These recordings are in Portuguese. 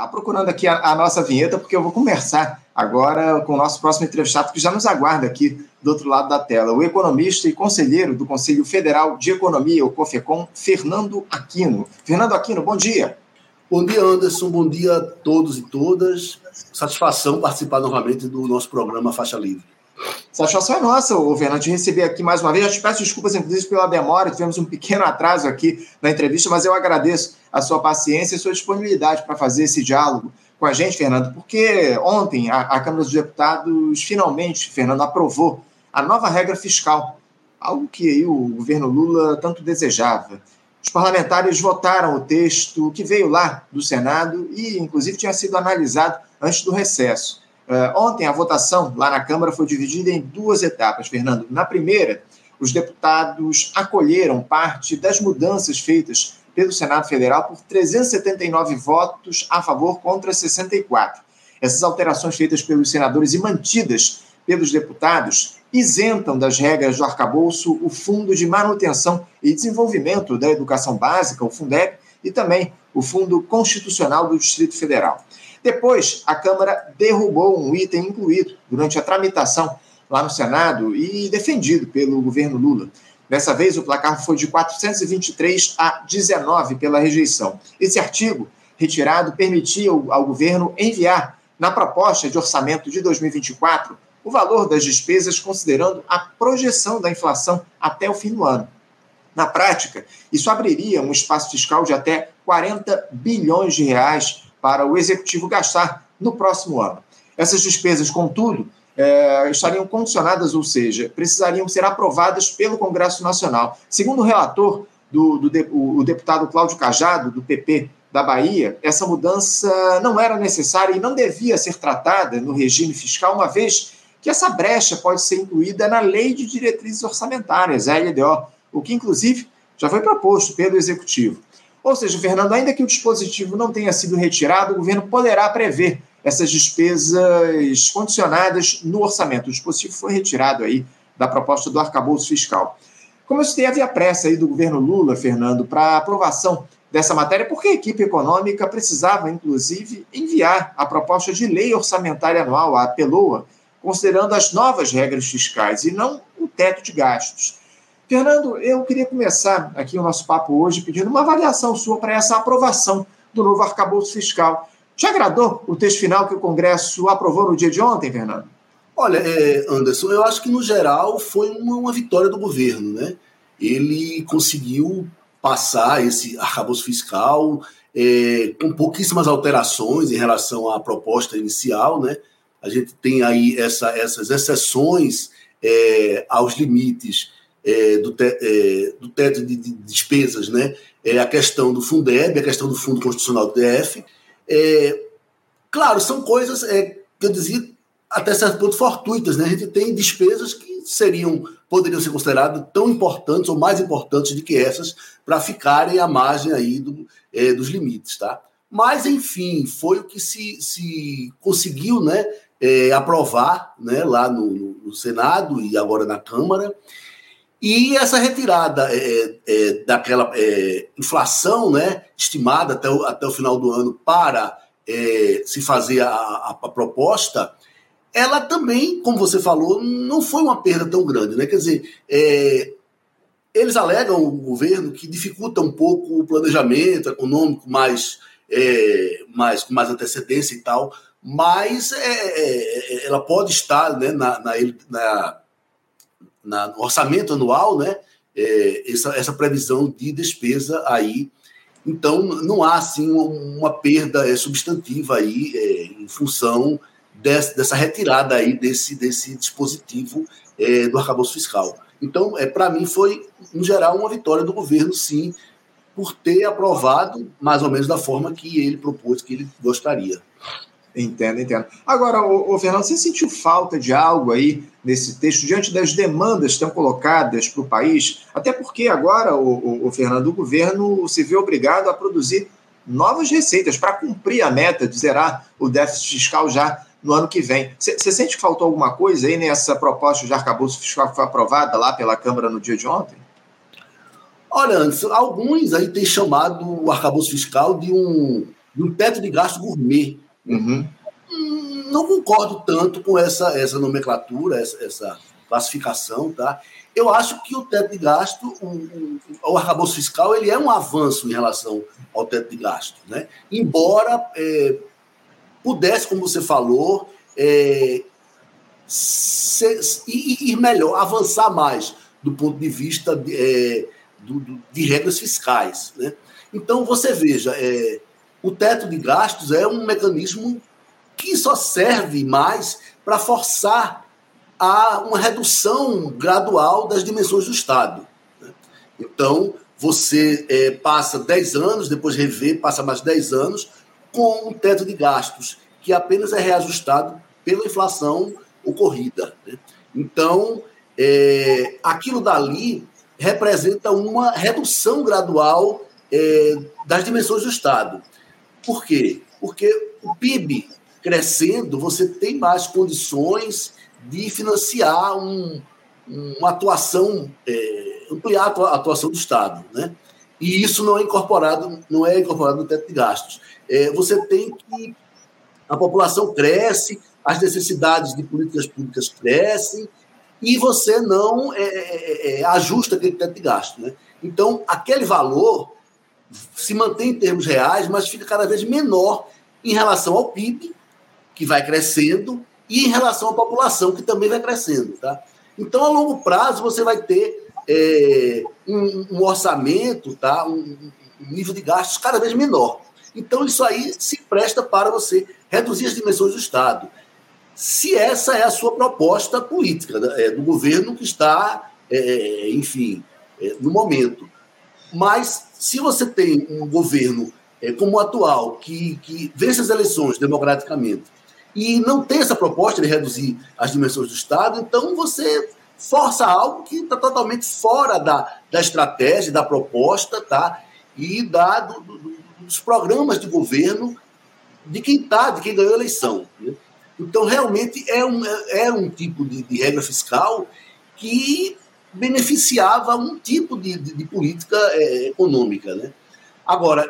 Tá procurando aqui a, a, nossa vinheta, porque eu vou conversar agora com o nosso próximo entrevistado, que já nos aguarda aqui do outro lado da tela. O economista e conselheiro do Conselho Federal de Economia, o COFECOM, Fernando Aquino. Fernando Aquino, bom dia. Bom dia, Anderson. Bom dia a todos e todas. Satisfação participar novamente do nosso programa Faixa Livre. Satisfação é nossa, Fernando, de receber aqui mais uma vez. Já te peço desculpas, inclusive, pela demora, tivemos um pequeno atraso aqui na entrevista, mas eu agradeço a sua paciência e sua disponibilidade para fazer esse diálogo com a gente, Fernando, porque ontem a, a Câmara dos Deputados finalmente, Fernando, aprovou a nova regra fiscal, algo que o governo Lula tanto desejava. Os parlamentares votaram o texto que veio lá do Senado e, inclusive, tinha sido analisado antes do recesso. Uh, ontem, a votação lá na Câmara foi dividida em duas etapas, Fernando. Na primeira, os deputados acolheram parte das mudanças feitas pelo Senado Federal por 379 votos a favor contra 64. Essas alterações feitas pelos senadores e mantidas pelos deputados isentam das regras do arcabouço o Fundo de Manutenção e Desenvolvimento da Educação Básica, o Fundeb, e também o Fundo Constitucional do Distrito Federal. Depois, a Câmara derrubou um item incluído durante a tramitação lá no Senado e defendido pelo governo Lula. Dessa vez, o placar foi de 423 a 19 pela rejeição. Esse artigo, retirado, permitia ao governo enviar, na proposta de orçamento de 2024, o valor das despesas considerando a projeção da inflação até o fim do ano. Na prática, isso abriria um espaço fiscal de até 40 bilhões de reais para o executivo gastar no próximo ano. Essas despesas, contudo, é, estariam condicionadas, ou seja, precisariam ser aprovadas pelo Congresso Nacional. Segundo o relator, do, do o deputado Cláudio Cajado, do PP da Bahia, essa mudança não era necessária e não devia ser tratada no regime fiscal, uma vez que essa brecha pode ser incluída na Lei de Diretrizes Orçamentárias, a LDO, o que, inclusive, já foi proposto pelo Executivo. Ou seja, Fernando, ainda que o dispositivo não tenha sido retirado, o governo poderá prever essas despesas condicionadas no orçamento. O dispositivo foi retirado aí da proposta do arcabouço fiscal. Como eu citei, havia pressa aí do governo Lula, Fernando, para aprovação dessa matéria, porque a equipe econômica precisava, inclusive, enviar a proposta de lei orçamentária anual, a PELOA, considerando as novas regras fiscais e não o teto de gastos. Fernando, eu queria começar aqui o nosso papo hoje pedindo uma avaliação sua para essa aprovação do novo arcabouço fiscal. Te agradou o texto final que o Congresso aprovou no dia de ontem, Fernando? Olha, é, Anderson, eu acho que no geral foi uma, vitória do governo, né? Ele conseguiu passar esse arcabouço fiscal é, com pouquíssimas alterações em relação à proposta inicial, né? A gente tem aí essa, essas exceções é, aos limites é, do, te, é, do, teto de, de, despesas, né? É a questão do Fundeb, a questão do Fundo Constitucional do DF. É, claro, são coisas é, que eu dizia até certo ponto fortuitas, né? A gente tem despesas que seriam poderiam ser consideradas tão importantes ou mais importantes do que essas para ficarem à margem aí do, é, dos limites, tá? Mas enfim, foi o que se, se conseguiu, né? é, aprovar né, lá no, no, Senado e agora na Câmara. E essa retirada é, é, daquela é, inflação né, estimada até o, até o final do ano para é, se fazer a, a, a, proposta, ela também, como você falou, não foi uma perda tão grande. Né? Quer dizer, é, eles alegam o governo que dificulta um pouco o planejamento econômico mais, é, mais com mais antecedência e tal, mas é, é, é, ela pode estar né, na, na, na, na, no orçamento anual, né, é, essa, essa previsão de despesa aí. Então, não há assim, uma, uma perda é, substantiva aí é, em função dessa, dessa retirada aí desse, desse dispositivo do arcabouço fiscal. Então, é, para mim, foi, em geral, uma vitória do governo, sim, por ter aprovado mais ou menos da forma que ele propôs, que ele gostaria. Entendo, entendo. Agora, o, Fernando, você sentiu falta de algo aí nesse texto, diante das demandas que estão colocadas para o país? Até porque agora, o, o, Fernando, o governo se vê obrigado a produzir novas receitas para cumprir a meta de zerar o déficit fiscal já no ano que vem. Você sente que faltou alguma coisa aí nessa proposta de arcabouço fiscal que foi aprovada lá pela Câmara no dia de ontem? Olha, antes, alguns aí têm chamado o arcabouço fiscal de um de um teto de gasto gourmet. Uhum. Não concordo tanto com essa, essa nomenclatura, essa, essa classificação, tá? Eu acho que o teto de gasto, o, o, o arcabouço fiscal, ele é um avanço em relação ao teto de gasto, né? Embora é, pudesse, como você falou, é, ser, ir, ir, melhor, avançar mais do ponto de vista de, é, do, do, de regras fiscais, né? Então, você veja, é, o teto de gastos é um mecanismo que só serve mais para forçar a uma redução gradual das dimensões do Estado. Né? Então, você é, passa 10 anos, depois revê, passa mais 10 anos, com um teto de gastos que apenas é reajustado pela inflação ocorrida. Né? Então, é, aquilo dali representa uma redução gradual é, das dimensões do Estado. Por quê? Porque o PIB crescendo, você tem mais condições de financiar um, uma atuação, é, ampliar a atuação do Estado, né? E isso não é incorporado, não é incorporado no teto de gastos. É, você tem que a população cresce, as necessidades de políticas públicas crescem e você não é, é, é, é ajusta aquele teto de gasto, né? Então aquele valor se mantém em termos reais, mas fica cada vez menor em relação ao PIB, que vai crescendo, e em relação à população, que também vai crescendo. Tá? Então, a longo prazo, você vai ter é, um, um, orçamento, tá? Um, um, nível de gastos cada vez menor. Então, isso aí se presta para você reduzir as dimensões do Estado. Se essa é a sua proposta política né, é, do governo que está, é, enfim, é, no momento. Mas se você tem um governo é, como o atual, que, que vence as eleições democraticamente, e não tem essa proposta de reduzir as dimensões do Estado, então você força algo que está totalmente fora da, da estratégia, da proposta, tá? E da, do, do, dos programas de governo de quem está, de quem ganhou a eleição. Né? Então, realmente, é um, é um tipo de, de regra fiscal que beneficiava um tipo de, de, de política é, econômica. Né? Agora,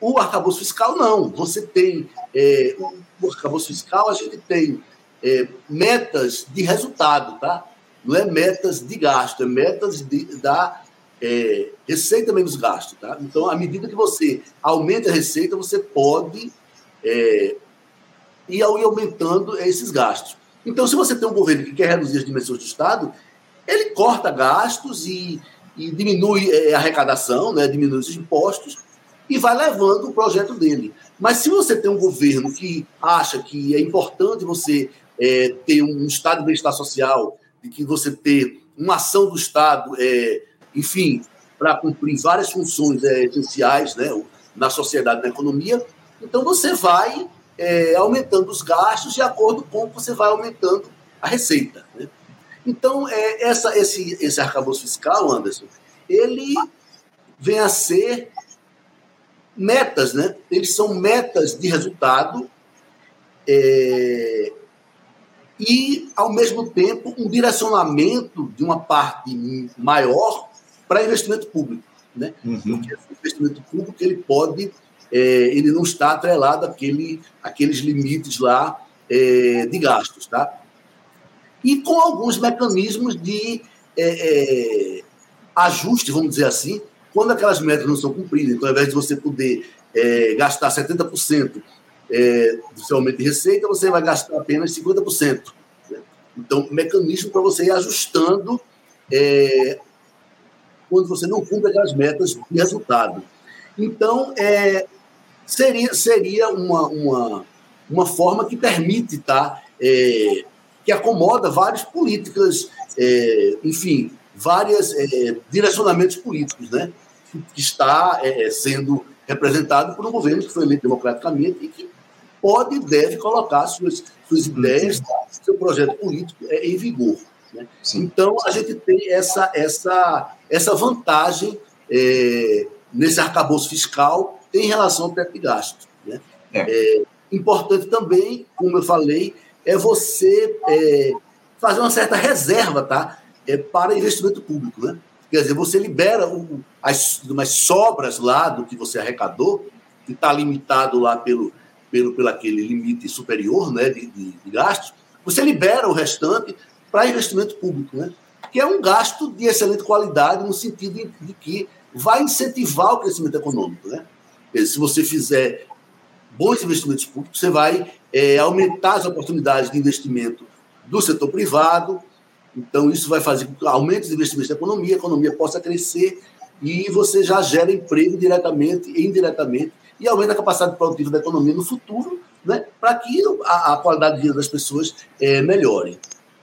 o arcabouço fiscal, não. Você tem. É, arcabouço fiscal, a gente tem é, metas de resultado, tá? Não é metas de gasto, é metas de, da é, receita menos gasto, tá? Então, à medida que você aumenta a receita, você pode é, ir aumentando esses gastos. Então, se você tem um governo que quer reduzir as dimensões do Estado, ele corta gastos e, e diminui é, a arrecadação, né, diminui os impostos e vai levando o projeto dele. Mas se você tem um governo que acha que é importante você é, ter um estado de bem-estar social, de que você ter uma ação do Estado, é, enfim, para cumprir várias funções é, essenciais né, na sociedade, na economia, então você vai é, aumentando os gastos de acordo com que você vai aumentando a receita. Né? Então, é, essa, esse, esse arcabouço fiscal, Anderson, ele vem a ser metas, né? Eles são metas de resultado é, e, ao mesmo tempo, um direcionamento de uma parte maior para investimento público, né? Uhum. Porque esse investimento público ele pode, é, ele não está atrelado àquele, àqueles limites lá é, de gastos, tá? e com alguns mecanismos de é, é, ajuste, vamos dizer assim, quando aquelas metas não são cumpridas. Então, ao invés de você poder é, gastar 70% é, do seu aumento de receita, você vai gastar apenas 50%. Né? Então, mecanismo para você ir ajustando é, quando você não cumpre aquelas metas de resultado. Então, é, seria, seria uma, uma, uma forma que permite tá, é, que acomoda várias políticas, é, enfim, vários é, direcionamentos políticos, né? Que está é, sendo representado por um governo que foi eleito democraticamente e que pode e deve colocar suas, suas ideias, seu projeto político é, em vigor. Né? Então, a gente tem essa, essa, essa vantagem é, nesse arcabouço fiscal em relação ao teto de gasto. Né? É. importante também, como eu falei, é você fazer uma certa reserva tá? É, para investimento público. Né? Quer dizer, você libera o, as, umas sobras lá do que você arrecadou está limitado lá pelo, pelo, pelo aquele limite superior né, de, de, de gastos, você libera o restante para investimento público, né? que é um gasto de excelente qualidade no sentido de, que vai incentivar o crescimento econômico. Né? Se você fizer bons investimentos públicos, você vai é, aumentar as oportunidades de investimento do setor privado. Então, isso vai fazer com que aumente os investimentos da economia, a economia possa crescer e você já gera emprego diretamente e indiretamente e aumenta a capacidade produtiva da economia no futuro, né, para que a, a, qualidade de vida das pessoas é, melhore.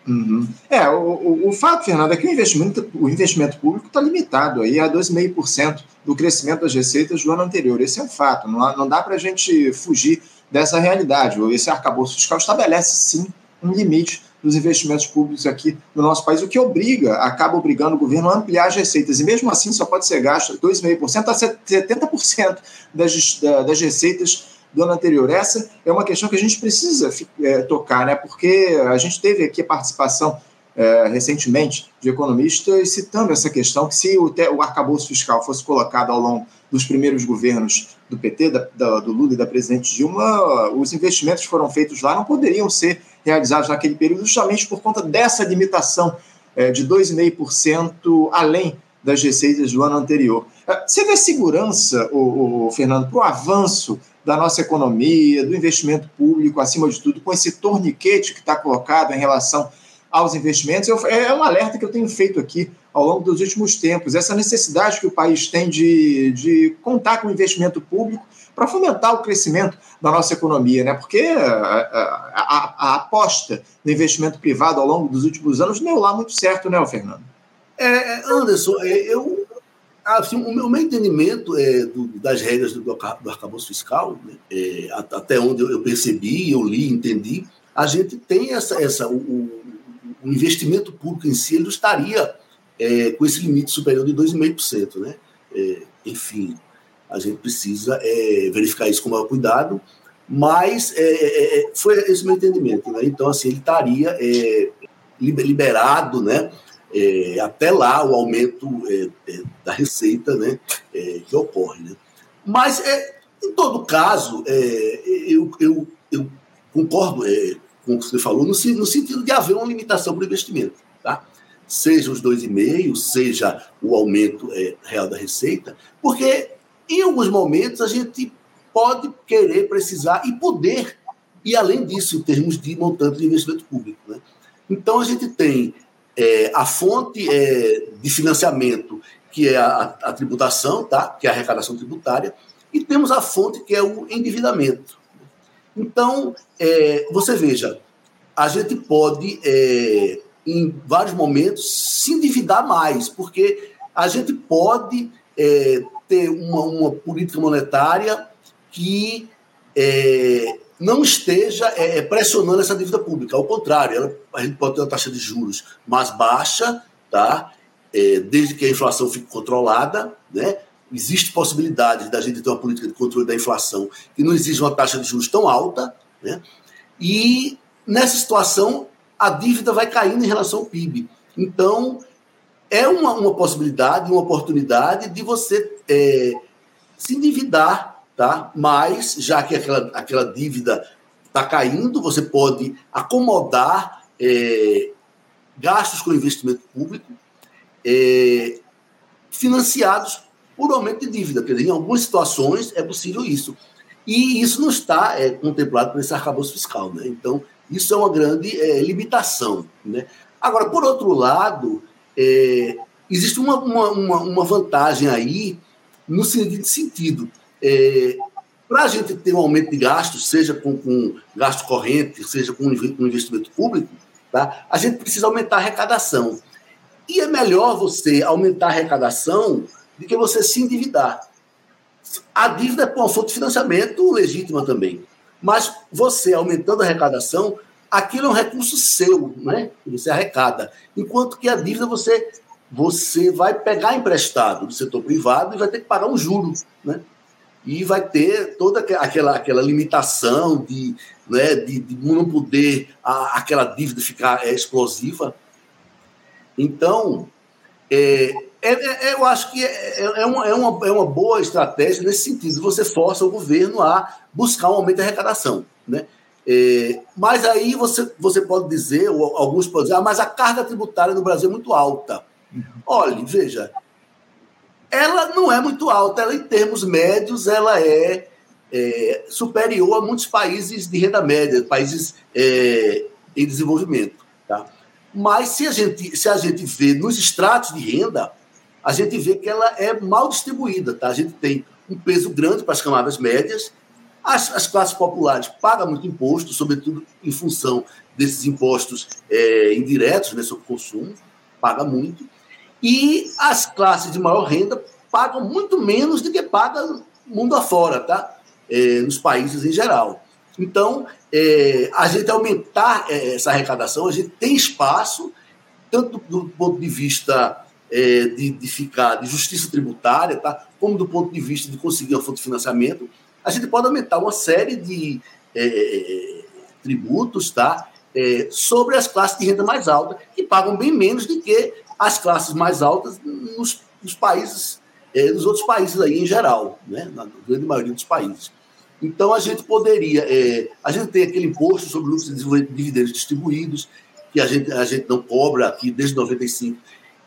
Uhum. É, o, o, o, fato, Fernando, é que o investimento, o investimento público está limitado aí a 2,5% do crescimento das receitas do ano anterior. Esse é um fato, não, não dá para a gente fugir dessa realidade. Esse arcabouço fiscal estabelece, sim, um limite dos investimentos públicos aqui no nosso país, o que obriga, acaba obrigando o governo a ampliar as receitas. E mesmo assim só pode ser gasto 2,5% a 70% das, das receitas do ano anterior. Essa é uma questão que a gente precisa é, tocar, né? porque a gente teve aqui a participação é, recentemente de economistas citando essa questão que se o, o arcabouço fiscal fosse colocado ao longo dos primeiros governos do PT, da, da, do Lula e da presidente Dilma, os investimentos foram feitos lá não poderiam ser realizados naquele período justamente por conta dessa limitação é, de 2,5% além das receitas do ano anterior. É, você vê segurança, o, Fernando, para o avanço da nossa economia, do investimento público, acima de tudo, com esse torniquete que está colocado em relação aos investimentos. Eu, é um alerta que eu tenho feito aqui ao longo dos últimos tempos, essa necessidade que o país tem de, de contar com o investimento público para fomentar o crescimento da nossa economia, né? porque a, a, a, aposta no investimento privado ao longo dos últimos anos não deu lá muito certo, né, Fernando? É, é Anderson, é, eu, assim, o meu entendimento é, do, das regras do, do arcabouço fiscal, né, é, até onde eu percebi, eu li, entendi, a gente tem essa, essa o, o investimento público em si ele estaria é, com esse limite superior de 2,5%. Né? É, enfim, a gente precisa é, verificar isso com maior cuidado, mas é, é, é, foi esse meu entendimento. Né? Então, assim, ele estaria liberado né? até lá o aumento da receita né? que ocorre. Né? Mas, em todo caso, eu, eu, eu concordo com o que você falou, no, no sentido de haver uma limitação para o investimento. Tá? Seja os 2,5%, seja o aumento é, real da receita, porque em alguns momentos a gente pode querer, precisar e poder ir além disso em termos de montante de investimento público. Né? Então a gente tem é, a fonte é, de financiamento, que é a, a, tributação, tá? que é a arrecadação tributária, e temos a fonte que é o endividamento. Então, é, você veja, a gente pode, é, em vários momentos, se endividar mais, porque a gente pode é, ter uma, uma, política monetária que é, não esteja é, pressionando essa dívida pública. Ao contrário, ela, a gente pode ter uma taxa de juros mais baixa, tá? É, desde que a inflação fique controlada, né? existe possibilidade da gente ter uma política de controle da inflação que não exige uma taxa de juros tão alta, né? e nessa situação a dívida vai caindo em relação ao PIB. Então, é uma, uma possibilidade, uma oportunidade de você é, se endividar, tá? mas já que aquela, aquela dívida está caindo, você pode acomodar é, gastos com investimento público é, financiados por aumento de dívida. Quer dizer, em algumas situações é possível isso. E isso não está é, contemplado por esse arcabouço fiscal. Né? Então, isso é uma grande é, limitação. Né? Agora, por outro lado, é, existe uma, uma, uma, vantagem aí no seguinte sentido. É, para a gente ter um aumento de gastos, seja com, com gasto corrente, seja com, investimento público, tá? a gente precisa aumentar a arrecadação. E é melhor você aumentar a arrecadação de que você se endividar. A dívida é uma fonte de financiamento legítima também. Mas você, aumentando a arrecadação, aquilo é um recurso seu, né? Você arrecada. Enquanto que a dívida você, você vai pegar emprestado do setor privado e vai ter que pagar um juro, né? E vai ter toda aquela, aquela limitação de, né, de, de não poder a, aquela dívida ficar é, explosiva. Então, é, É, é, eu acho que é, é, é, uma, é, uma, é uma boa estratégia nesse sentido. Você força o governo a buscar um aumento de arrecadação. Né? É, mas aí você, você pode dizer, ou alguns podem dizer, ah, mas a carga tributária no Brasil é muito alta. Olhe, veja, ela não é muito alta, ela em termos médios, ela é, é superior a muitos países de renda média, países é, em desenvolvimento. Tá? Mas se a, gente, se a gente vê nos estratos de renda, a gente vê que ela é mal distribuída. Tá? A gente tem um peso grande para as camadas médias, as, as classes populares pagam muito imposto, sobretudo em função desses impostos é, indiretos né, sobre o consumo, paga muito, e as classes de maior renda pagam muito menos do que paga mundo afora, tá? É, nos países em geral. Então, é, a gente aumentar é, essa arrecadação, a gente tem espaço, tanto do ponto de vista é, de, de, ficar de justiça tributária, tá? como do ponto de vista de conseguir uma fonte de financiamento, a gente pode aumentar uma série de é, é, tributos tá? É, sobre as classes de renda mais alta, que pagam bem menos do que as classes mais altas nos, nos países, é, nos outros países aí em geral, né? na grande maioria dos países. Então, a gente poderia. É, a gente tem aquele imposto sobre lucros e dividendos distribuídos, que a gente, a gente não cobra aqui desde 95,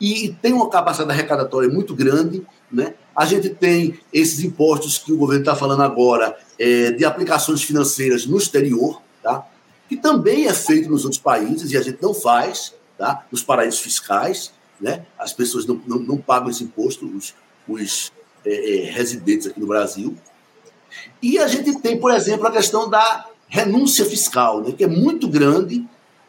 e, e tem uma capacidade arrecadatória muito grande. Né? A gente tem esses impostos que o governo está falando agora, é, de aplicações financeiras no exterior, tá? que também é feito nos outros países e a gente não faz, tá? nos paraísos fiscais. Né? As pessoas não, não, não pagam esse imposto, os, os é, é, residentes aqui no Brasil. E a gente tem, por exemplo, a questão da renúncia fiscal, né, que é muito grande.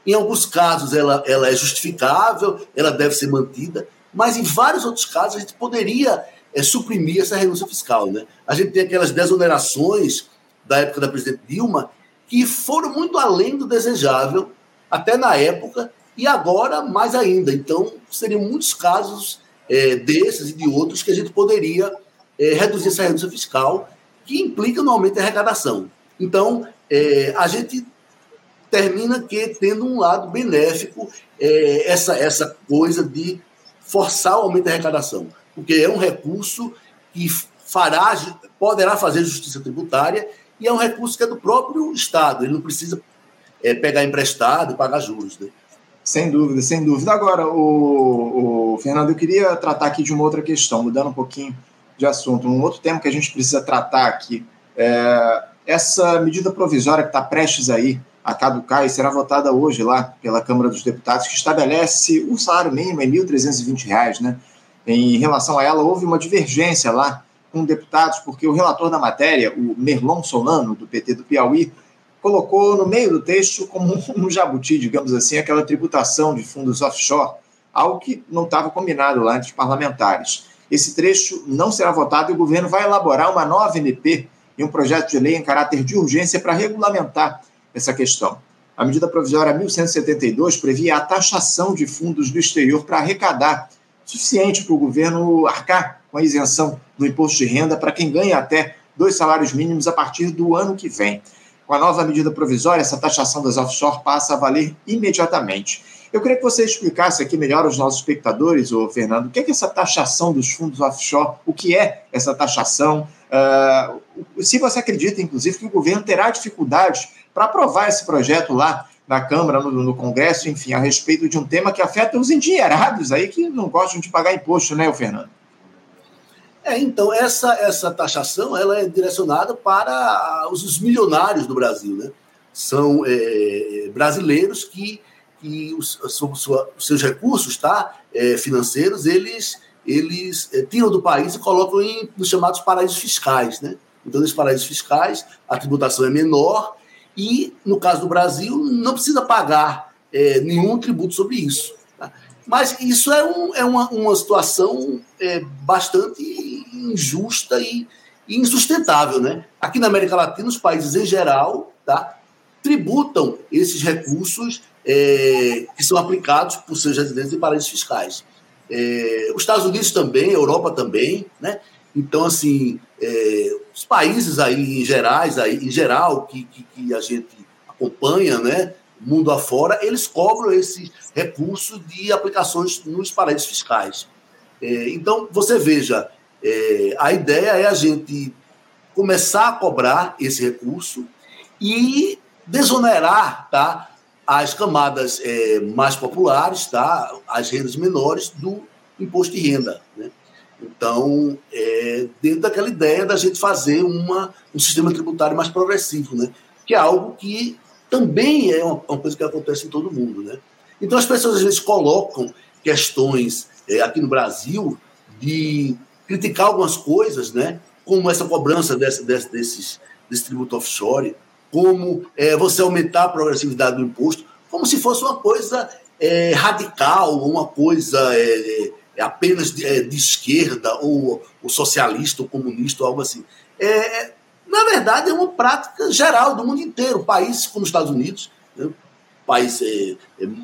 Em alguns casos ela, ela é justificável, ela deve ser mantida, mas em vários outros casos a gente poderia é, suprimir essa renúncia fiscal. Né? A gente tem aquelas desonerações da época da presidente Dilma que foram muito além do desejável, até na época, e agora mais ainda. Então, seriam muitos casos é, desses e de outros que a gente poderia é, reduzir essa renúncia fiscal que implica no aumento da arrecadação. Então, é, a gente termina que tendo um lado benéfico essa, essa coisa de forçar o aumento da arrecadação, porque é um recurso que fará, poderá fazer justiça tributária e é um recurso que é do próprio Estado, ele não precisa é, pegar emprestado e pagar juros. Né? Sem dúvida, sem dúvida. Agora, o, o Fernando, eu queria tratar aqui de uma outra questão, mudando um pouquinho de assunto. Um outro tema que a gente precisa tratar aqui é essa medida provisória que está prestes aí a caducar e será votada hoje lá pela Câmara dos Deputados, que estabelece o salário mínimo em R$ 1.320, né? Em relação a ela, houve uma divergência lá com deputados, porque o relator da matéria, o Merlon Solano, do PT do Piauí, colocou no meio do texto como um jabuti, digamos assim, aquela tributação de fundos offshore, algo que não estava combinado lá entre os parlamentares. Esse trecho não será votado e o governo vai elaborar uma nova MP e um projeto de lei em caráter de urgência para regulamentar essa questão. A medida provisória 1172 previa a taxação de fundos do exterior para arrecadar, suficiente para o governo arcar com a isenção do imposto de renda para quem ganha até dois salários mínimos a partir do ano que vem. Com a nova medida provisória, essa taxação das offshore passa a valer imediatamente. Eu queria que você explicasse aqui melhor aos nossos espectadores, ô Fernando, o que é essa taxação dos fundos offshore, o que é essa taxação, uh, se você acredita, inclusive, que o governo terá dificuldades para aprovar esse projeto lá na Câmara, no, no, Congresso, enfim, a respeito de um tema que afeta os endinheirados aí que não gostam de pagar imposto, né, Fernando? É, então, essa, essa taxação ela é direcionada para os milionários do Brasil, né? São é, brasileiros que que os, seus recursos tá, é, financeiros eles, eles é, tiram do país e colocam em, nos chamados paraísos fiscais. Né? Então, nesses paraísos fiscais, a tributação é menor e, no caso do Brasil, não precisa pagar é, nenhum tributo sobre isso. Tá? Mas isso é, um, é uma, uma situação é, bastante injusta e, e insustentável. Né? Aqui na América Latina, os países em geral tá, tributam esses recursos é, que são aplicados por seus residentes em paraísos fiscais. É, os Estados Unidos também, a Europa também, né? Então, assim, é, os países aí em gerais, aí, em geral, que, que, que, a gente acompanha, né? Mundo afora, eles cobram esse recurso de aplicações nos paraísos fiscais. É, então, você veja, é, a ideia é a gente começar a cobrar esse recurso e desonerar tá, as camadas é, mais populares, tá, as rendas menores, do imposto de renda. Né? Então, é, dentro daquela ideia da gente fazer uma, um sistema tributário mais progressivo, né? que é algo que também é uma, uma coisa que acontece em todo mundo. Né? Então, as pessoas às vezes colocam questões é, aqui no Brasil de criticar algumas coisas, né? como essa cobrança desse, desse, desses, desse tributo offshore, como é, você aumentar a progressividade do imposto, como se fosse uma coisa é, radical, uma coisa é, é apenas de, é, de, esquerda, ou, ou, socialista, ou comunista, ou algo assim. É, na verdade, é uma prática geral do mundo inteiro. Países como os Estados Unidos, né, país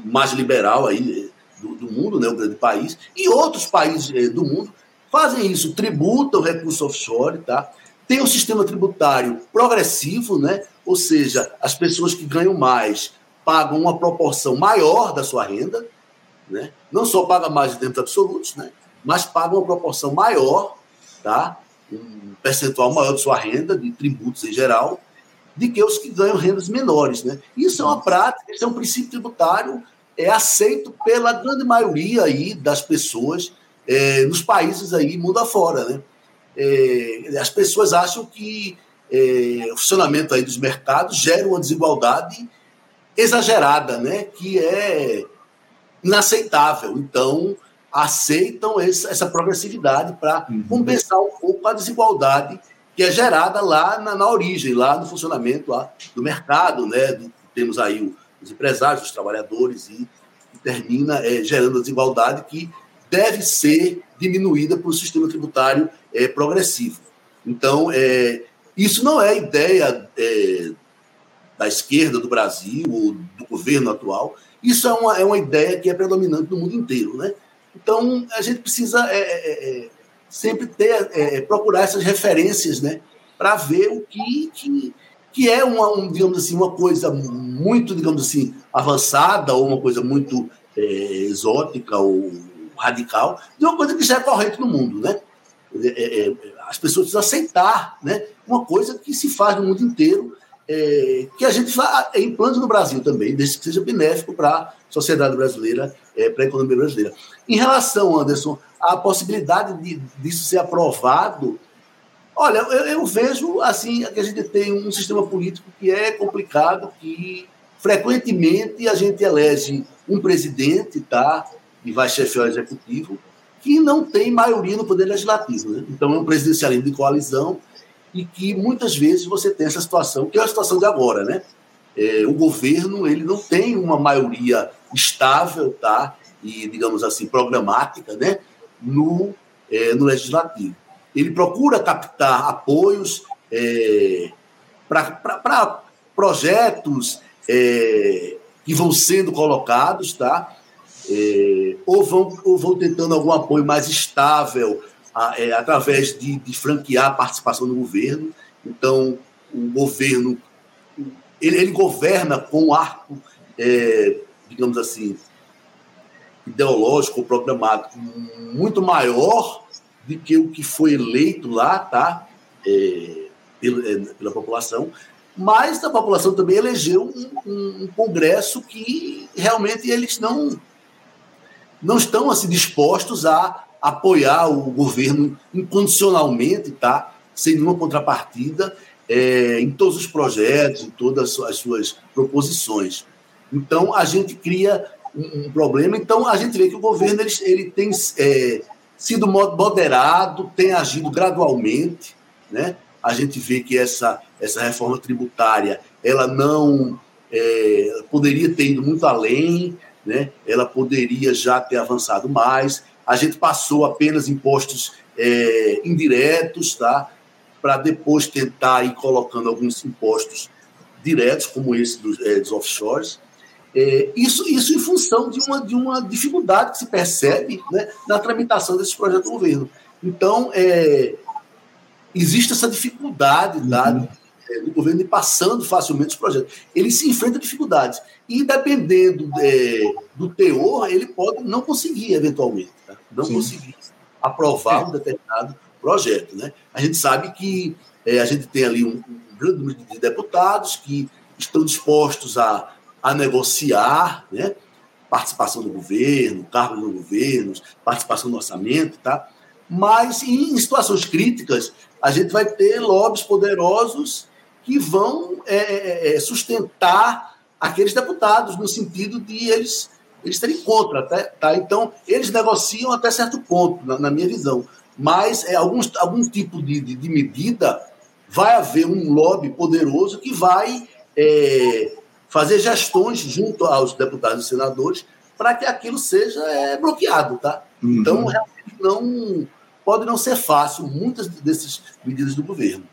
mais liberal aí do, do, mundo, né, o grande país, e outros países do mundo fazem isso, tributam recurso offshore, tá? Tem um sistema tributário progressivo, né? Ou seja, as pessoas que ganham mais pagam uma proporção maior da sua renda, né? Não só pagam mais em termos absolutos, né? Mas pagam uma proporção maior, tá? Um percentual maior da sua renda, de tributos em geral, de que os que ganham rendas menores, né? Isso é uma prática, isso é um princípio tributário é aceito pela grande maioria aí das pessoas é, nos países aí, mundo afora, né? É, as pessoas acham que é, o funcionamento aí dos mercados gera uma desigualdade exagerada, né? Que é inaceitável. Então, aceitam essa progressividade para uhum. compensar um pouco a desigualdade que é gerada lá na, na, origem, lá no funcionamento lá do mercado, né? Temos aí os empresários, os trabalhadores e, e termina é, gerando a desigualdade que deve ser diminuída por um sistema tributário é, progressivo. Então, é, isso não é ideia da esquerda do Brasil ou do governo atual, isso é uma, é uma ideia que é predominante no mundo inteiro. Né? Então, a gente precisa é, é, é sempre ter, procurar essas referências né, para ver o que, que, que é uma, um, digamos assim, uma coisa muito, digamos assim, avançada ou uma coisa muito exótica ou radical de uma coisa que já é corrente no mundo, né? É, é, as pessoas precisam aceitar né, uma coisa que se faz no mundo inteiro, é, que a gente é, implante no Brasil também, desde que seja benéfico para a sociedade brasileira, é, para a economia brasileira. Em relação, Anderson, à possibilidade de, disso ser aprovado, olha, eu, eu vejo assim que a gente tem um sistema político que é complicado, que frequentemente a gente elege um presidente, tá? e vai chefiar o executivo, que não tem maioria no poder legislativo. Né? Então é um presidencialismo de coalizão e que muitas vezes você tem essa situação, que é a situação de agora, né? É, o governo ele não tem uma maioria estável, tá? E digamos assim programática, né? No, é, no legislativo. Ele procura captar apoios é, para projetos é, que vão sendo colocados, tá? é, ou, vão, ou vão tentando algum apoio mais estável é, através de, de franquear a participação do governo. Então, o governo ele, ele governa com um arco, é, digamos assim, ideológico ou programático muito maior do que o que foi eleito lá, tá? É, pela, é, pela, população, mas a população também elegeu um, um, um Congresso que realmente eles não não estão assim dispostos a apoiar o governo incondicionalmente, tá? Sem nenhuma contrapartida é, em todos os projetos, em todas as suas proposições. Então a gente cria um, um problema. Então a gente vê que o governo ele, ele tem é, sido moderado, tem agido gradualmente, né? A gente vê que essa essa reforma tributária ela não é, poderia ter ido muito além, né? ela poderia já ter avançado mais. A gente passou apenas impostos é, indiretos, tá? para depois tentar ir colocando alguns impostos diretos, como esse dos, é, dos offshores. É, isso, isso em função de uma, de uma dificuldade que se percebe né, na tramitação desses projetos do governo. Então, é, existe essa dificuldade tá, uhum. É, do governo ir passando facilmente os projetos. Ele se enfrenta dificuldades. E dependendo é, do teor, ele pode não conseguir, eventualmente. Tá? Não Sim. conseguir. aprovar um determinado projeto. Né? A gente sabe que é, a gente tem ali um, um, grande número de deputados que estão dispostos a, a negociar né? participação do governo, cargos no governo, participação no orçamento, tá? mas em situações críticas a gente vai ter lobbies poderosos que vão é, é, é sustentar aqueles deputados no sentido de eles eles terem contra, até, tá? Então, eles negociam até certo ponto, na, na minha visão. Mas é, alguns, algum tipo de, de, de, medida vai haver um lobby poderoso que vai é, fazer gestões junto aos deputados e senadores para que aquilo seja é, bloqueado, tá? Uhum. Então, realmente não pode não ser fácil muitas dessas medidas do governo.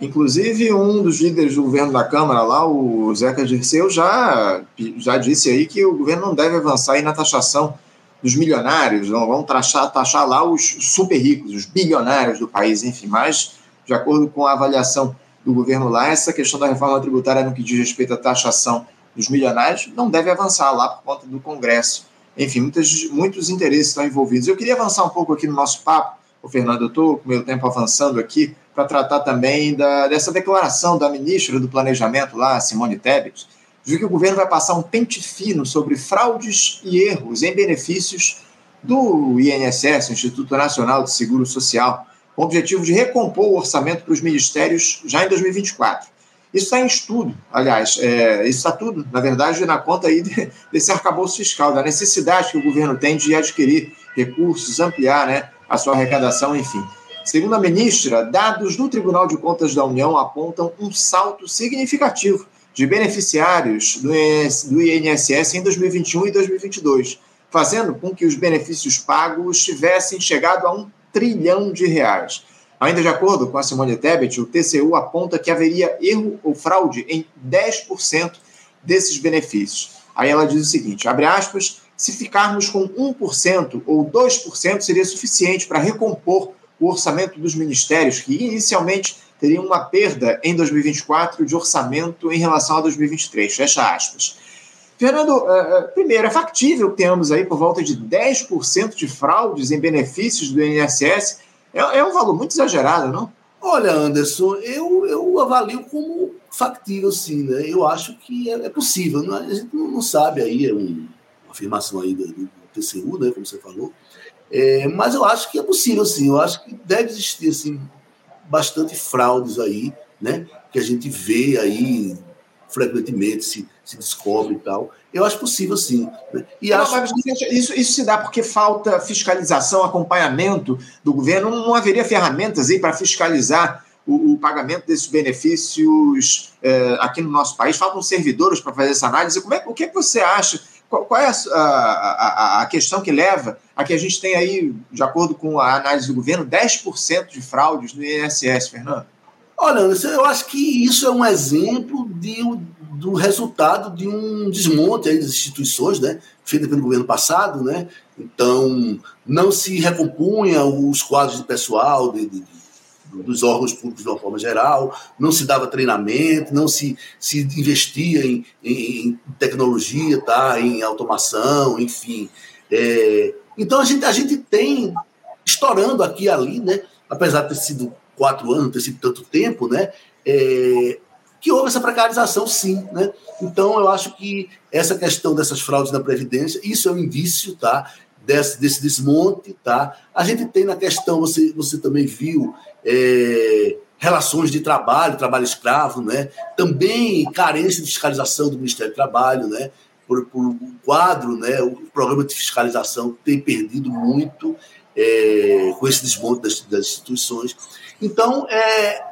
Inclusive, um dos líderes do governo da Câmara lá, o Zeca Dirceu, já, já disse aí que o governo não deve avançar aí na taxação dos milionários, não vão taxar, taxar lá os super ricos, os bilionários do país, enfim. Mas, de acordo com a avaliação do governo lá, essa questão da reforma tributária no que diz respeito à taxação dos milionários não deve avançar lá por conta do Congresso. Enfim, muitos, muitos interesses estão envolvidos. Eu queria avançar um pouco aqui no nosso papo, o Fernando, eu estou com meu tempo avançando aqui, para tratar também da, dessa declaração da ministra do Planejamento lá, Simone Tebet, de que o governo vai passar um pente fino sobre fraudes e erros em benefícios do INSS, Instituto Nacional de Seguro Social, com o objetivo de recompor o orçamento para os ministérios já em 2024. Isso está em estudo, aliás, é, isso está tudo, na verdade, na conta aí desse arcabouço fiscal, da necessidade que o governo tem de adquirir recursos, ampliar né, a sua arrecadação, enfim. Segundo a ministra, dados do Tribunal de Contas da União apontam um salto significativo de beneficiários do INSS em 2021 e 2022, fazendo com que os benefícios pagos tivessem chegado a um trilhão de reais. Ainda de acordo com a Simone Tebet, o TCU aponta que haveria erro ou fraude em 10% desses benefícios. Aí ela diz o seguinte, abre aspas, se ficarmos com 1% ou 2% seria suficiente para recompor o orçamento dos ministérios, que inicialmente teriam uma perda em 2024 de orçamento em relação a 2023. Fecha aspas. Fernando, uh, primeiro, é factível que tenhamos aí por volta de 10% de fraudes em benefícios do INSS. É, é, um valor muito exagerado, não? Olha, Anderson, eu, eu avalio como factível, sim. Né? Eu acho que é, é possível. Não, a gente não sabe aí, é um, uma afirmação aí do, do TCU, né, como você falou. É, mas eu acho que é possível, sim. Eu acho que deve existir assim, bastante fraudes aí, né? Que a gente vê aí frequentemente, se, se descobre e tal. Eu acho possível, sim. Né? E não, acho... isso, isso se dá porque falta fiscalização, acompanhamento do governo. Não, não haveria ferramentas aí para fiscalizar o, o, pagamento desses benefícios é, aqui no nosso país? Faltam servidores para fazer essa análise. Como é, o que, é que você acha? Qual, qual é a, a, a, questão que leva a que a gente tem aí, de acordo com a análise do governo, 10% de fraudes no INSS, Fernando? Olha, eu acho que isso é um exemplo de, do resultado de um desmonte das instituições, né, feito pelo governo passado, né? Então, não se recompunha os quadros de pessoal de, de, dos órgãos públicos de uma forma geral, não se dava treinamento, não se, se investia em, em, em tecnologia, tá? em automação, enfim. É, então a gente, a gente tem, estourando aqui e ali, né? apesar de ter sido quatro anos, ter sido tanto tempo, né? É, que houve essa precarização, sim. Né? Então, eu acho que essa questão dessas fraudes na Previdência, isso é um indício tá? desse, desse desmonte. Tá? A gente tem na questão, você, você também viu, é, relações de trabalho, trabalho escravo, né? também carência de fiscalização do Ministério do Trabalho, né? por, por um quadro, né? o programa de fiscalização tem perdido muito é, com esse desmonte das, das instituições. Então, é,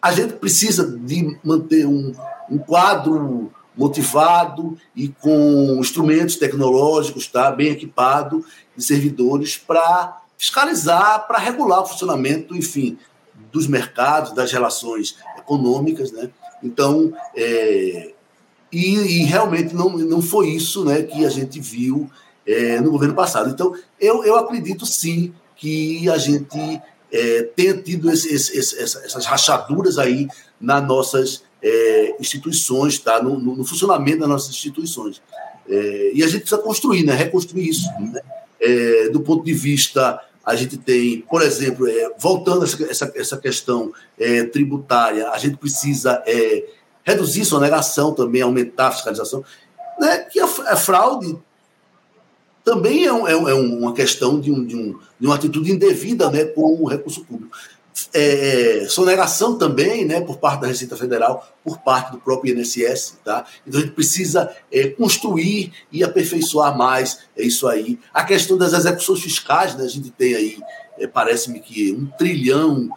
a gente precisa de manter um, um quadro motivado e com instrumentos tecnológicos, tá, bem equipado, de servidores para fiscalizar, para regular o funcionamento, enfim, dos mercados, das relações econômicas, né? Então, é, e, e, realmente não, não foi isso né, que a gente viu é, no governo passado. Então, eu, eu acredito sim que a gente é, tenha tido esse, esse, essas rachaduras aí nas nossas é, instituições, tá? No, no, no, funcionamento das nossas instituições. É, e a gente precisa construir, né? reconstruir isso. Né? É, do ponto de vista A gente tem, por exemplo, é, voltando a essa, essa questão é, tributária, a gente precisa é, reduzir soneração também, aumentar a fiscalização. Né, que a, a fraude também é, um, é, uma questão de, um, de, um, de, uma atitude indevida né, com o recurso público. É, é, também, né, por parte da Receita Federal, por parte do próprio INSS, tá? Então a gente precisa é, construir e aperfeiçoar mais é isso aí. A questão das execuções fiscais, né, a gente tem aí, é, parece-me que um trilhão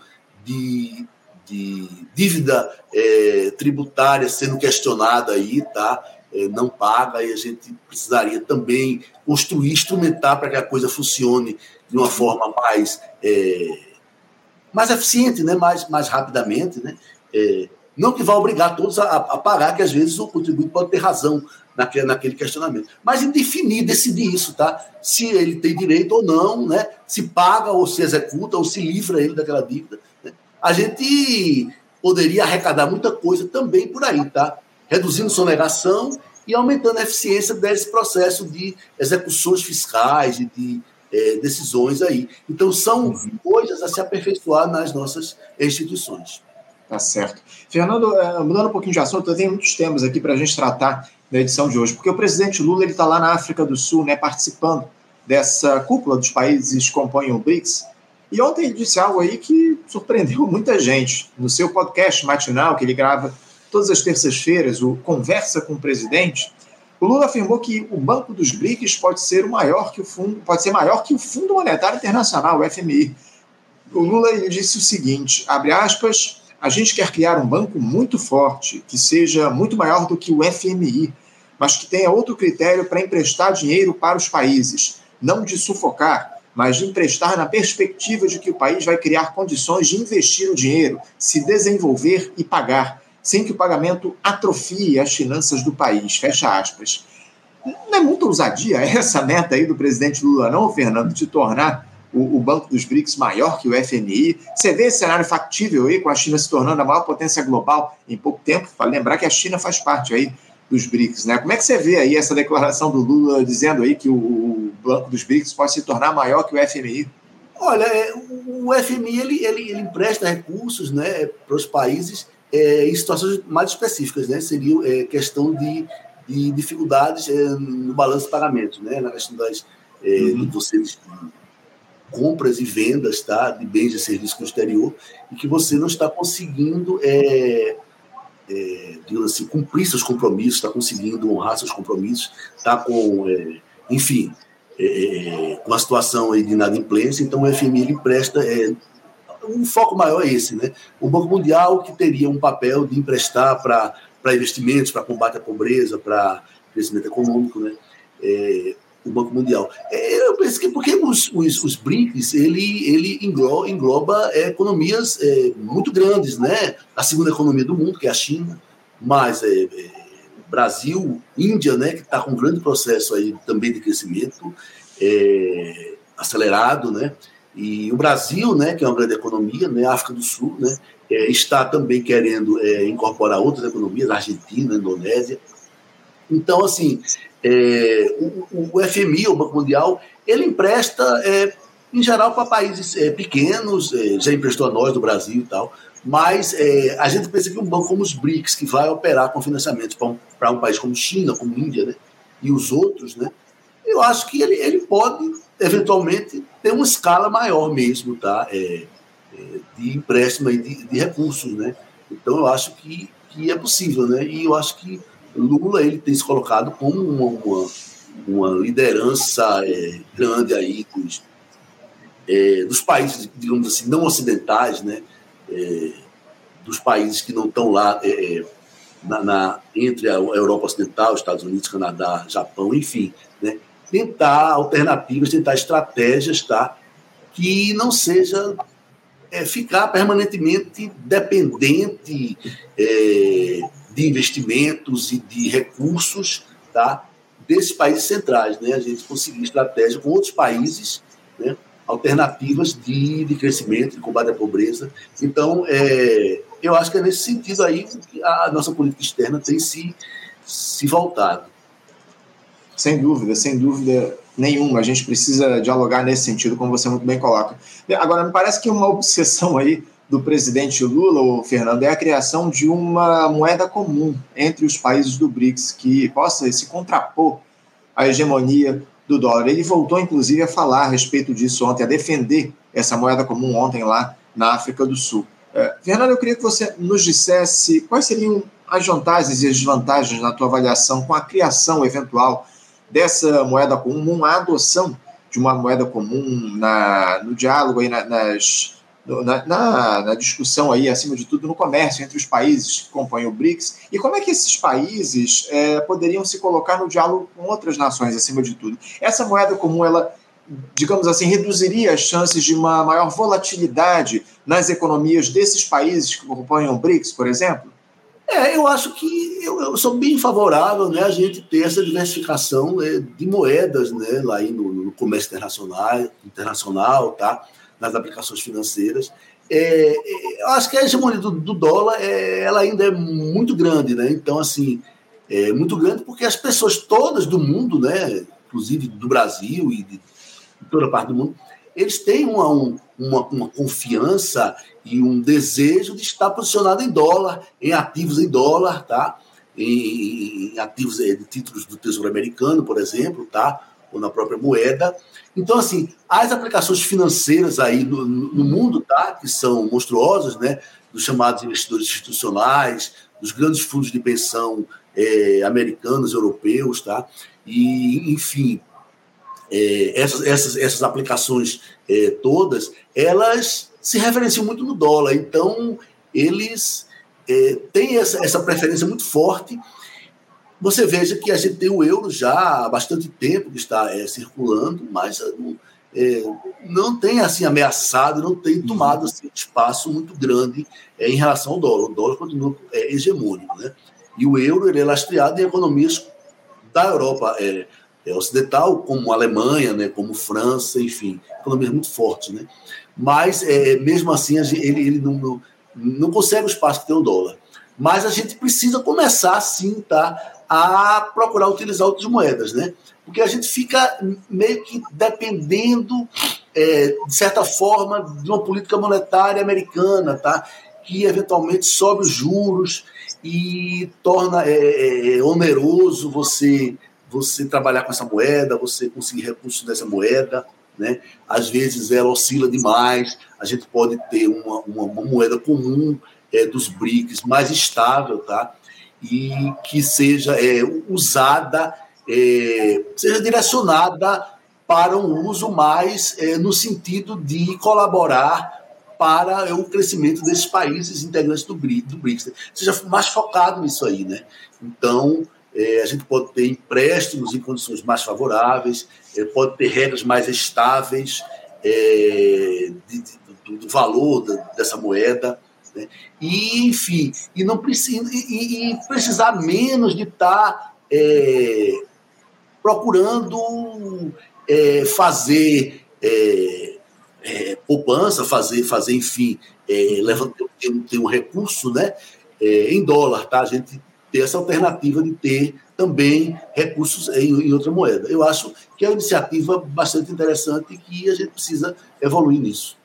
de, de dívida é, tributária sendo questionada aí, tá? É, não paga e a gente precisaria também construir, instrumentar para que a coisa funcione de uma forma mais mais eficiente, né? mais, mais rapidamente. Né? É, não que vá obrigar todos a, a, pagar, que às vezes o contribuinte pode ter razão naquele, naquele questionamento. Mas em definir, decidir isso, tá? Se ele tem direito ou não, né? se paga ou se executa ou se livra ele daquela dívida. Né? A gente poderia arrecadar muita coisa também por aí, tá? Reduzindo sonegação e aumentando a eficiência desse processo de execuções fiscais e de é, decisões aí. Então, são coisas a se aperfeiçoar nas nossas instituições. Tá certo. Fernando, é, mudando um pouquinho de assunto, eu tenho muitos temas aqui para a gente tratar na edição de hoje, porque o presidente Lula está lá na África do Sul, né, participando dessa cúpula dos países que compõem o BRICS. E ontem ele disse algo aí que surpreendeu muita gente. No seu podcast matinal, que ele grava todas as terças-feiras, o Conversa com o Presidente, o Lula afirmou que o Banco dos BRICS pode ser o maior que o fundo, pode ser maior que o Fundo Monetário Internacional, o FMI. O Lula ele disse o seguinte, abre aspas, a gente quer criar um banco muito forte, que seja muito maior do que o FMI, mas que tenha outro critério para emprestar dinheiro para os países, não de sufocar, mas de emprestar na perspectiva de que o país vai criar condições de investir o dinheiro, se desenvolver e pagar sem que o pagamento atrofie as finanças do país. Fecha aspas. Não é muita ousadia essa meta aí do presidente Lula, não, Fernando, de tornar o, o, Banco dos BRICS maior que o FMI? Você vê esse cenário factível aí, com a China se tornando a maior potência global em pouco tempo? Para lembrar que a China faz parte aí dos BRICS, né? Como é que você vê aí essa declaração do Lula dizendo aí que o, o Banco dos BRICS pode se tornar maior que o FMI? Olha, é, o FMI ele, ele, ele empresta recursos né, para os países é, em situações mais específicas, né? Seria é, questão de, de dificuldades é, no balanço de pagamentos, né? Na questão das é, uhum. de você compras e vendas, tá? De bens e serviços no exterior e que você não está conseguindo é, é, digamos assim, cumprir seus compromissos, está conseguindo honrar seus compromissos, está com, é, enfim, é, com a situação de inadimplência, então o FMI empresta um foco maior é esse, né? O Banco Mundial que teria um papel de emprestar para investimentos, para combate à pobreza, para crescimento econômico, né? É, o Banco Mundial. É, eu penso que porque os, os, os BRICS, ele, ele engloba, engloba é, economias é, muito grandes, né? A segunda economia do mundo, que é a China, mas é, é Brasil, Índia, né? Que está com um grande processo aí também de crescimento acelerado, né? E o Brasil, né, que é uma grande economia, né, a África do Sul, né, é, está também querendo é, incorporar outras economias, Argentina, Indonésia. Então, assim, é, o, o, FMI, o Banco Mundial, ele empresta, é, em geral, para países é, pequenos, é, já emprestou a nós, do Brasil e tal, mas a gente pensa que um banco como os BRICS, que vai operar com financiamentos para um, um país como China, como Índia, né, e os outros, né, eu acho que ele, ele pode eventualmente ter uma escala maior mesmo, tá? É, é, de empréstimo e de, de, recursos, né? Então eu acho que, que é possível, né? E eu acho que Lula ele tem se colocado como uma, uma, uma liderança é, grande aí dos, é, dos países, digamos assim, não ocidentais, né? É, dos países que não estão lá é, na, na, entre a Europa Ocidental, Estados Unidos, Canadá, Japão, enfim, né? Tentar alternativas, tentar estratégias, tá? Que não seja é, ficar permanentemente dependente é, de investimentos e de recursos, tá? Desses países centrais, né? A gente conseguir estratégia com outros países, né? Alternativas de, de crescimento, de combate à pobreza. Então, é, eu acho que é nesse sentido aí que a nossa política externa tem se, se voltado. Sem dúvida, sem dúvida. nenhuma. A gente precisa dialogar nesse sentido, como você muito bem coloca. Agora, me parece que uma obsessão aí do presidente Lula, o Fernando, é a criação de uma moeda comum entre os países do BRICS que possa se contrapor à hegemonia do dólar. Ele voltou, inclusive, a falar a respeito disso ontem, a defender essa moeda comum ontem lá na África do Sul. É, Fernando, eu queria que você nos dissesse quais seriam as vantagens e as desvantagens na tua avaliação com a criação eventual dessa moeda comum, a adoção de uma moeda comum na, no diálogo aí na, nas na, na, na, discussão aí, acima de tudo, no comércio entre os países que compõem o BRICS, e como é que esses países é, poderiam se colocar no diálogo com outras nações, acima de tudo. Essa moeda comum, ela, digamos assim, reduziria as chances de uma maior volatilidade nas economias desses países que compõem o BRICS, por exemplo? É, eu acho que eu, eu, sou bem favorável né, a gente ter essa diversificação né, de moedas né, lá no, no comércio internacional, internacional tá? nas aplicações financeiras. É, é, eu acho que a hegemonia do, do dólar é, ela ainda é muito grande, né? Então, assim, é muito grande porque as pessoas todas do mundo, né, inclusive do Brasil e de, de toda parte do mundo, eles têm uma, uma, uma, confiança e um desejo de estar posicionado em dólar, em ativos em dólar, tá? Em, em ativos é, de títulos do Tesouro Americano, por exemplo, tá? Ou na própria moeda. Então, assim, as aplicações financeiras aí no, no mundo, tá? Que são monstruosas, né? Dos chamados investidores institucionais, dos grandes fundos de pensão é, americanos, europeus, tá? E, enfim, é, essas, essas, essas aplicações é, todas, elas se referenciam muito no dólar. Então, eles é, têm essa, essa preferência muito forte você veja que a gente tem o euro já há bastante tempo que está é, circulando, mas é, não tem assim ameaçado, não tem tomado assim, espaço muito grande é, em relação ao dólar. O dólar continua é, hegemônico, né? E o euro ele é lastreado em economias da Europa é, ocidental, como Alemanha, né, como França, enfim, economias muito fortes, né? Mas mesmo assim ele, ele não, não, não consegue o espaço que tem o dólar. Mas a gente precisa começar, sim, tá? a procurar utilizar outras moedas, né? Porque a gente fica meio que dependendo, é, de certa forma, de uma política monetária americana, tá? Que eventualmente sobe os juros e torna é, é, é, oneroso você você trabalhar com essa moeda, você conseguir recursos dessa moeda, né? Às vezes ela oscila demais, a gente pode ter uma, uma, uma moeda comum é, dos BRICS mais estável, tá? e que seja é, usada, é, seja direcionada para um uso mais é, no sentido de colaborar para o crescimento desses países integrantes do BRICS, do BRICS seja mais focado nisso aí, né? Então, a gente pode ter empréstimos em condições mais favoráveis, é, pode ter regras mais estáveis é, de, de, do, do, valor dessa moeda, né? E, enfim, e não precisa e, e precisar menos de estar tá, é, procurando é, fazer é, é, poupança, fazer, fazer enfim, é, levantar, ter, um recurso né, é, em dólar, tá? A gente ter essa alternativa de ter também recursos em, em, outra moeda. Eu acho que é uma iniciativa bastante interessante e que a gente precisa evoluir nisso.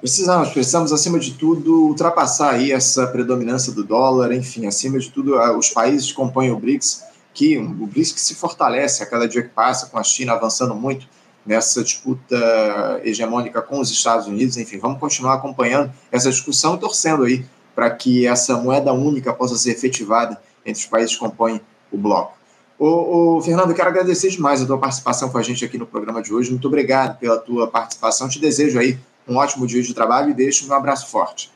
Precisamos, precisamos, acima de tudo, ultrapassar aí essa predominância do dólar, enfim, acima de tudo, os países que compõem o BRICS, que o BRICS que se fortalece a cada dia que passa, com a China avançando muito nessa disputa hegemônica com os Estados Unidos, enfim, vamos continuar acompanhando essa discussão e torcendo aí para que essa moeda única possa ser efetivada entre os países que compõem o bloco. Ô, ô, Fernando, eu quero agradecer demais a tua participação com a gente aqui no programa de hoje. Muito obrigado pela tua participação. Te desejo aí um ótimo dia de trabalho e deixo um abraço forte.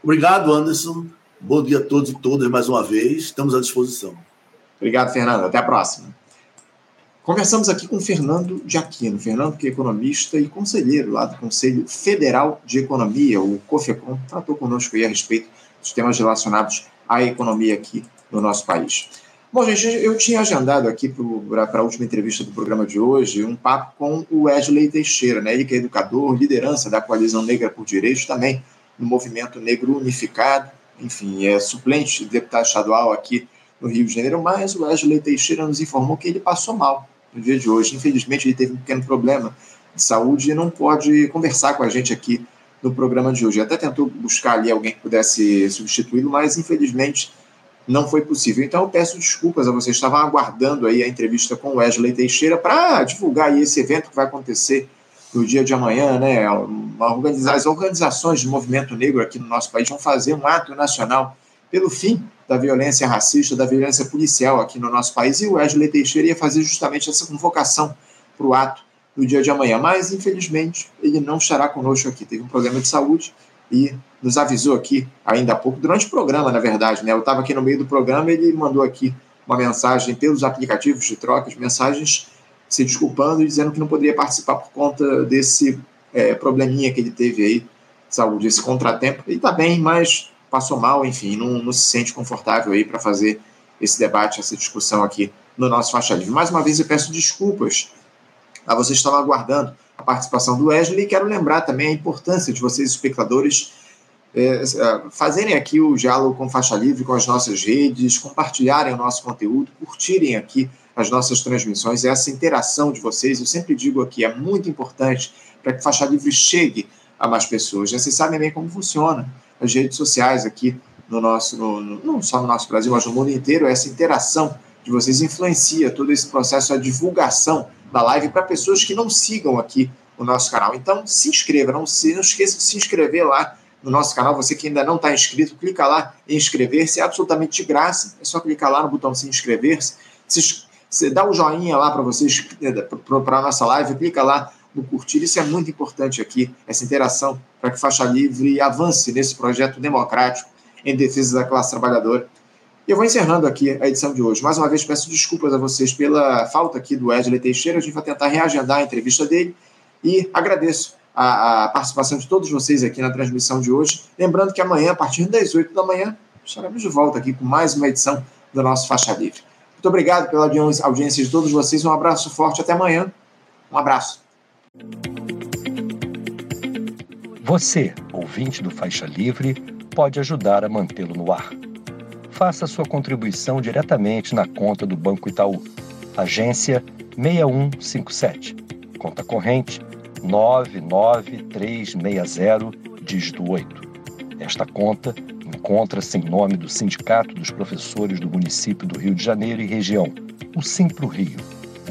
Obrigado, Anderson. Bom dia a todos e todas mais uma vez. Estamos à disposição. Obrigado, Fernando. Até a próxima. Conversamos aqui com Fernando de Aquino. Fernando, que é economista e conselheiro lá do Conselho Federal de Economia, o COFECOM, tratou conosco aí a respeito dos temas relacionados à economia aqui no nosso país. Bom, gente, eu tinha agendado aqui para a última entrevista do programa de hoje um papo com o Wesley Teixeira, né? ele que é educador, liderança da Coalizão Negra por Direitos, também no Movimento Negro Unificado, enfim, é suplente de deputado estadual aqui no Rio de Janeiro, mas o Wesley Teixeira nos informou que ele passou mal no dia de hoje. Infelizmente, ele teve um pequeno problema de saúde e não pode conversar com a gente aqui no programa de hoje. Até tentou buscar ali alguém que pudesse substituí-lo, mas infelizmente não foi possível. Então eu peço desculpas a vocês. Estavam aguardando aí a entrevista com Wesley Teixeira para divulgar esse evento que vai acontecer no dia de amanhã, né? as organizações de movimento negro aqui no nosso país vão fazer um ato nacional pelo fim da violência racista, da violência policial aqui no nosso país. E o Wesley Teixeira ia fazer justamente essa convocação para o ato no dia de amanhã. Mas, infelizmente, ele não estará conosco aqui. Teve um problema de saúde e nos avisou aqui ainda há pouco, durante o programa, na verdade. Né? Eu estava aqui no meio do programa ele mandou aqui uma mensagem pelos aplicativos de trocas, mensagens se desculpando e dizendo que não poderia participar por conta desse é, probleminha que ele teve aí de saúde, esse contratempo. Ele está bem, mas passou mal, enfim, não, não se sente confortável aí para fazer esse debate, essa discussão aqui no nosso Faixa Livre. Mais uma vez eu peço desculpas a vocês estavam aguardando a participação do Wesley e quero lembrar também a importância de vocês, espectadores, é, é, fazerem aqui o diálogo com Faixa Livre, com as nossas redes, compartilharem o nosso conteúdo, curtirem aqui as nossas transmissões, essa interação de vocês, eu sempre digo aqui, é muito importante para que Faixa Livre chegue a mais pessoas. Vocês sabem bem como funciona as redes sociais aqui no nosso, no, no, não só no nosso Brasil, mas no mundo inteiro, essa interação de vocês influencia todo esse processo, a divulgação da live para pessoas que não sigam aqui o nosso canal. Então, se inscreva, não, se, não esqueça de se inscrever lá no nosso canal. Você que ainda não está inscrito, clica lá em inscrever-se, é absolutamente de graça. É só clicar lá no botão se inscrever-se. Se, se, dá um joinha lá para vocês, para a nossa live, clica lá no curtir. Isso é muito importante aqui, essa interação, para que Faixa Livre avance nesse projeto democrático em defesa da classe trabalhadora. E eu vou encerrando aqui a edição de hoje. Mais uma vez, peço desculpas a vocês pela falta aqui do Wesley Teixeira. A gente vai tentar reagendar a entrevista dele e agradeço a, a, participação de todos vocês aqui na transmissão de hoje. Lembrando que amanhã, a partir das 8 da manhã, estaremos de volta aqui com mais uma edição do nosso Faixa Livre. Muito obrigado pela audiência de todos vocês. Um abraço forte. Até amanhã. Um abraço. Você, ouvinte do Faixa Livre, pode ajudar a mantê-lo no ar. Faça sua contribuição diretamente na conta do Banco Itaú, agência 6157, conta corrente 99360, dígito 8. Esta conta encontra-se em nome do Sindicato dos Professores do Município do Rio de Janeiro e região, o Simpro Rio